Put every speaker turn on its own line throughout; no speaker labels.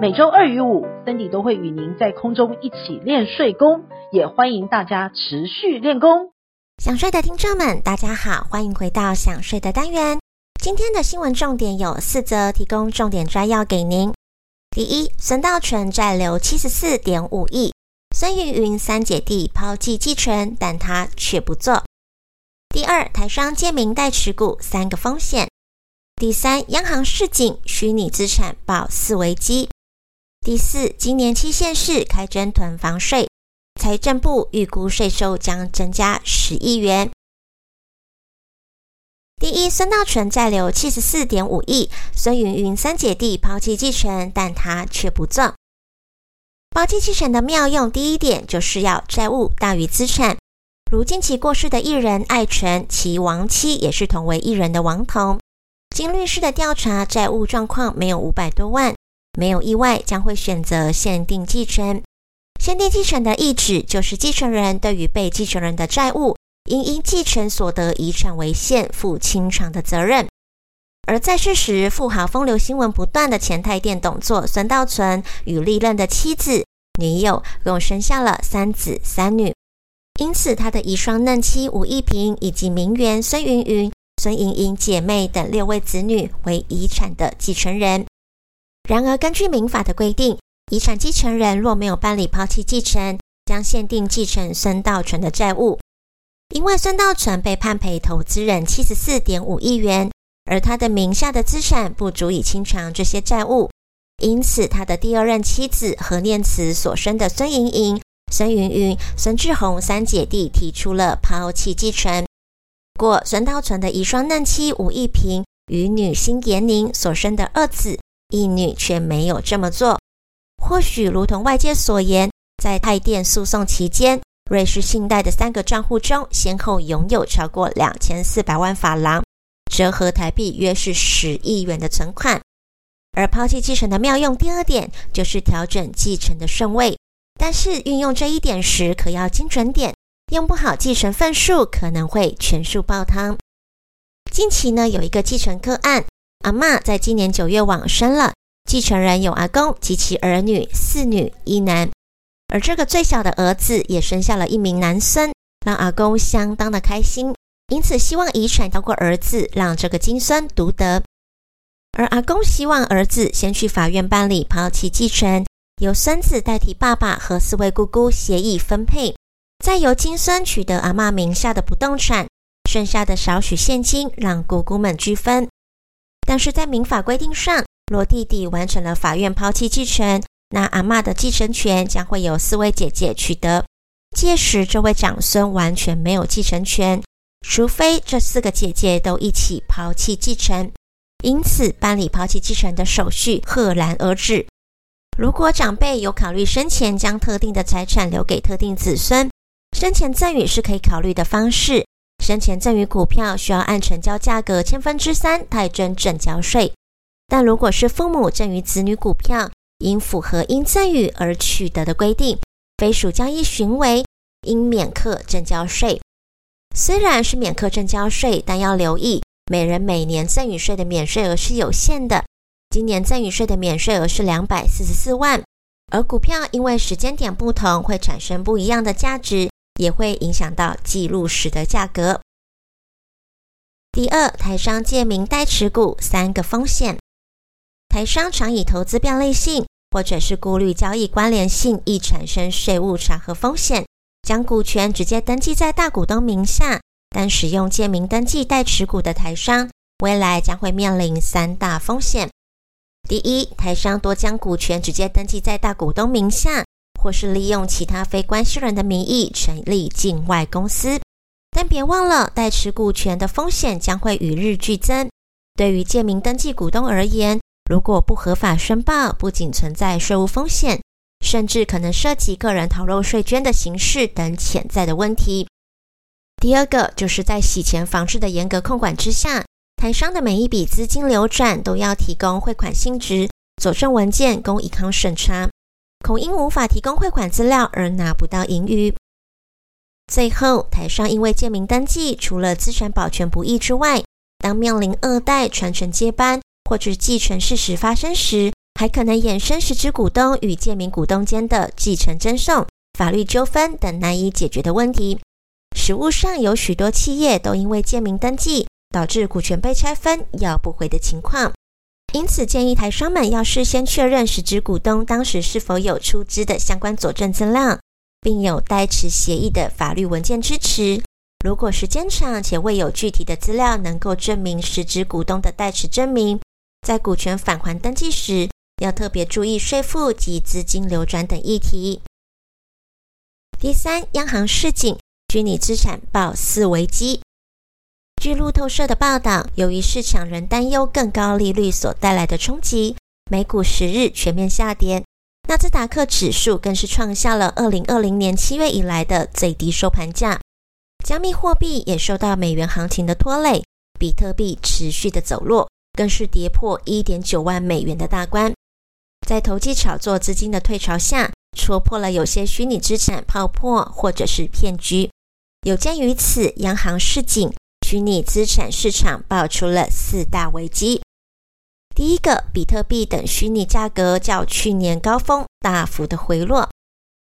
每周二与五，Cindy 都会与您在空中一起练睡功，也欢迎大家持续练功。
想睡的听众们，大家好，欢迎回到想睡的单元。今天的新闻重点有四则，提供重点摘要给您。第一，孙道存债留七十四点五亿，孙芸芸三姐弟抛弃继承，但他却不做。第二，台商借名代持股三个风险。第三，央行市警虚拟资产爆四危机。第四，今年七县市开征囤房税，财政部预估税收将增加十亿元。第一，孙道存债留七十四点五亿，孙芸芸三姐弟抛弃继承，但他却不做。抛弃继承的妙用，第一点就是要债务大于资产。如近期过世的艺人艾成，其亡妻也是同为艺人的王彤。经律师的调查，债务状况没有五百多万，没有意外将会选择限定继承。限定继承的意旨就是继承人对于被继承人的债务，应因继承所得遗产为限，负清偿的责任。而在世时，富豪风流新闻不断的前台电董座孙道存与历任的妻子、女友共生下了三子三女。因此，他的遗孀嫩妻吴益萍以及名媛孙芸芸、孙盈盈姐妹等六位子女为遗产的继承人。然而，根据民法的规定，遗产继承人若没有办理抛弃继承，将限定继承孙道存的债务。因为孙道存被判赔投资人七十四点五亿元，而他的名下的资产不足以清偿这些债务，因此他的第二任妻子何念慈所生的孙盈盈。孙芸芸、孙志宏三姐弟提出了抛弃继承，不过孙道存的遗孀嫩妻吴益萍与女辛妍宁所生的二子一女却没有这么做。或许如同外界所言，在台电诉讼期间，瑞士信贷的三个账户中，先后拥有超过两千四百万法郎，折合台币约是十亿元的存款。而抛弃继承的妙用，第二点就是调整继承的顺位。但是运用这一点时，可要精准点，用不好继承份数，可能会全数爆汤。近期呢，有一个继承个案，阿嬷在今年九月往生了，继承人有阿公及其儿女四女一男，而这个最小的儿子也生下了一名男孙，让阿公相当的开心，因此希望遗产透过儿子让这个金孙独得，而阿公希望儿子先去法院办理抛弃继承。由孙子代替爸爸和四位姑姑协议分配，再由金孙取得阿嬷名下的不动产，剩下的少许现金让姑姑们均分。但是在民法规定上，若弟弟完成了法院抛弃继承，那阿嬷的继承权将会由四位姐姐取得。届时，这位长孙完全没有继承权，除非这四个姐姐都一起抛弃继承。因此，办理抛弃继承的手续赫然而止。如果长辈有考虑生前将特定的财产留给特定子孙，生前赠与是可以考虑的方式。生前赠与股票需要按成交价格千分之三代征正交税，但如果是父母赠与子女股票，应符合因赠与而取得的规定，非属交易行为，应免课证交税。虽然是免课证交税，但要留意，每人每年赠与税的免税额是有限的。今年赠与税的免税额是两百四十四万，而股票因为时间点不同，会产生不一样的价值，也会影响到记录时的价格。第二，台商借名代持股三个风险。台商常以投资便利性，或者是顾虑交易关联性，易产生税务查核风险，将股权直接登记在大股东名下，但使用借名登记代持股的台商，未来将会面临三大风险。第一，台商多将股权直接登记在大股东名下，或是利用其他非关系人的名义成立境外公司。但别忘了，代持股权的风险将会与日俱增。对于借名登记股东而言，如果不合法申报，不仅存在税务风险，甚至可能涉及个人逃漏税捐的形式等潜在的问题。第二个就是在洗钱防治的严格控管之下，台商的每一笔资金流转都要提供汇款性质、佐证文件供银行审查，恐因无法提供汇款资料而拿不到盈余。最后，台商因为借名登记，除了资产保全不易之外，当面临二代传承接班或者继承事实发生时，还可能衍生实质股东与借名股东间的继承争讼、法律纠纷等难以解决的问题。实务上有许多企业都因为借名登记，导致股权被拆分要不回的情况。因此，建议台商们要事先确认实质股东当时是否有出资的相关佐证资料。并有代持协议的法律文件支持。如果时间长且未有具体的资料能够证明实质股东的代持证明，在股权返还登记时，要特别注意税负及资金流转等议题。第三，央行示警，虚拟资产爆四危机。据路透社的报道，由于市场仍担忧更高利率所带来的冲击，美股十日全面下跌。纳斯达克指数更是创下了二零二零年七月以来的最低收盘价，加密货币也受到美元行情的拖累，比特币持续的走弱，更是跌破一点九万美元的大关。在投机炒作资金的退潮下，戳破了有些虚拟资产泡沫或者是骗局。有鉴于此，央行示警，虚拟资产市场爆出了四大危机。第一个，比特币等虚拟价格较去年高峰大幅的回落。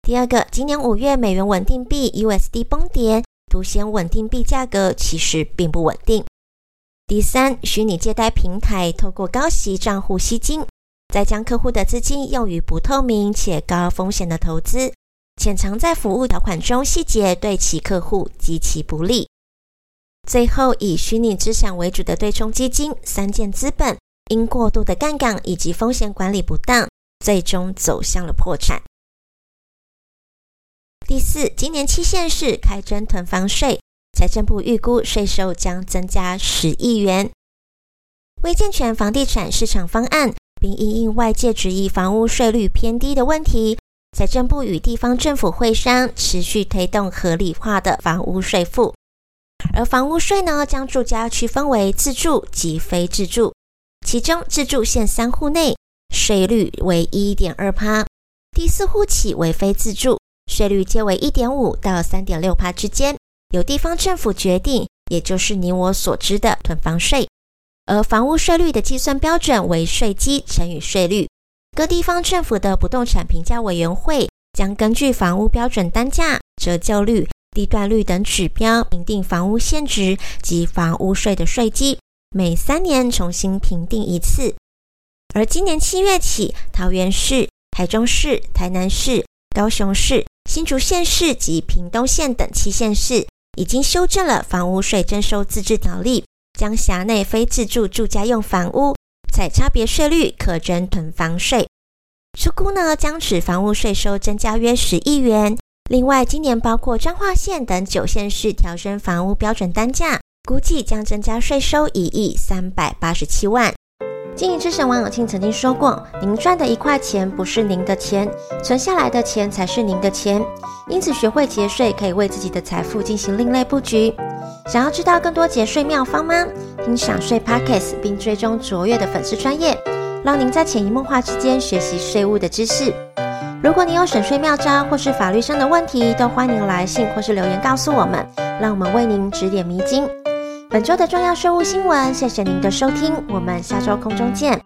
第二个，今年五月美元稳定币 USD 崩跌，凸显稳定币价格其实并不稳定。第三，虚拟借贷平台透过高息账户吸金，再将客户的资金用于不透明且高风险的投资，潜藏在服务条款中，细节对其客户极其不利。最后，以虚拟资产为主的对冲基金三箭资本。因过度的杠杆以及风险管理不当，最终走向了破产。第四，今年期限是开征囤房税，财政部预估税收将增加十亿元。为健全房地产市场方案，并因应外界质疑房屋税率偏低的问题，财政部与地方政府会商，持续推动合理化的房屋税负。而房屋税呢，将住家区分为自住及非自住。其中自住限三户内税率为一点二趴，第四户起为非自住，税率皆为一点五到三点六趴之间，由地方政府决定，也就是你我所知的囤房税。而房屋税率的计算标准为税基乘以税率，各地方政府的不动产评价委员会将根据房屋标准单价、折旧率、地段率等指标评定房屋现值及房屋税的税基。每三年重新评定一次，而今年七月起，桃园市、台中市、台南市、高雄市、新竹县市及屏东县等七县市已经修正了房屋税征收自治条例，将辖内非自住住家用房屋采差别税率课征囤房税。初估呢，将使房屋税收增加约十亿元。另外，今年包括彰化县等九县市调升房屋标准单价。估计将增加税收一亿三百八十七万。经营之神王永庆曾经说过：“您赚的一块钱不是您的钱，存下来的钱才是您的钱。因此，学会节税可以为自己的财富进行另类布局。想要知道更多节税妙方吗？听享税 Podcast 并追踪卓越的粉丝专业，让您在潜移默化之间学习税务的知识。如果你有省税妙招或是法律上的问题，都欢迎来信或是留言告诉我们，让我们为您指点迷津。本周的重要税务新闻，谢谢您的收听，我们下周空中见。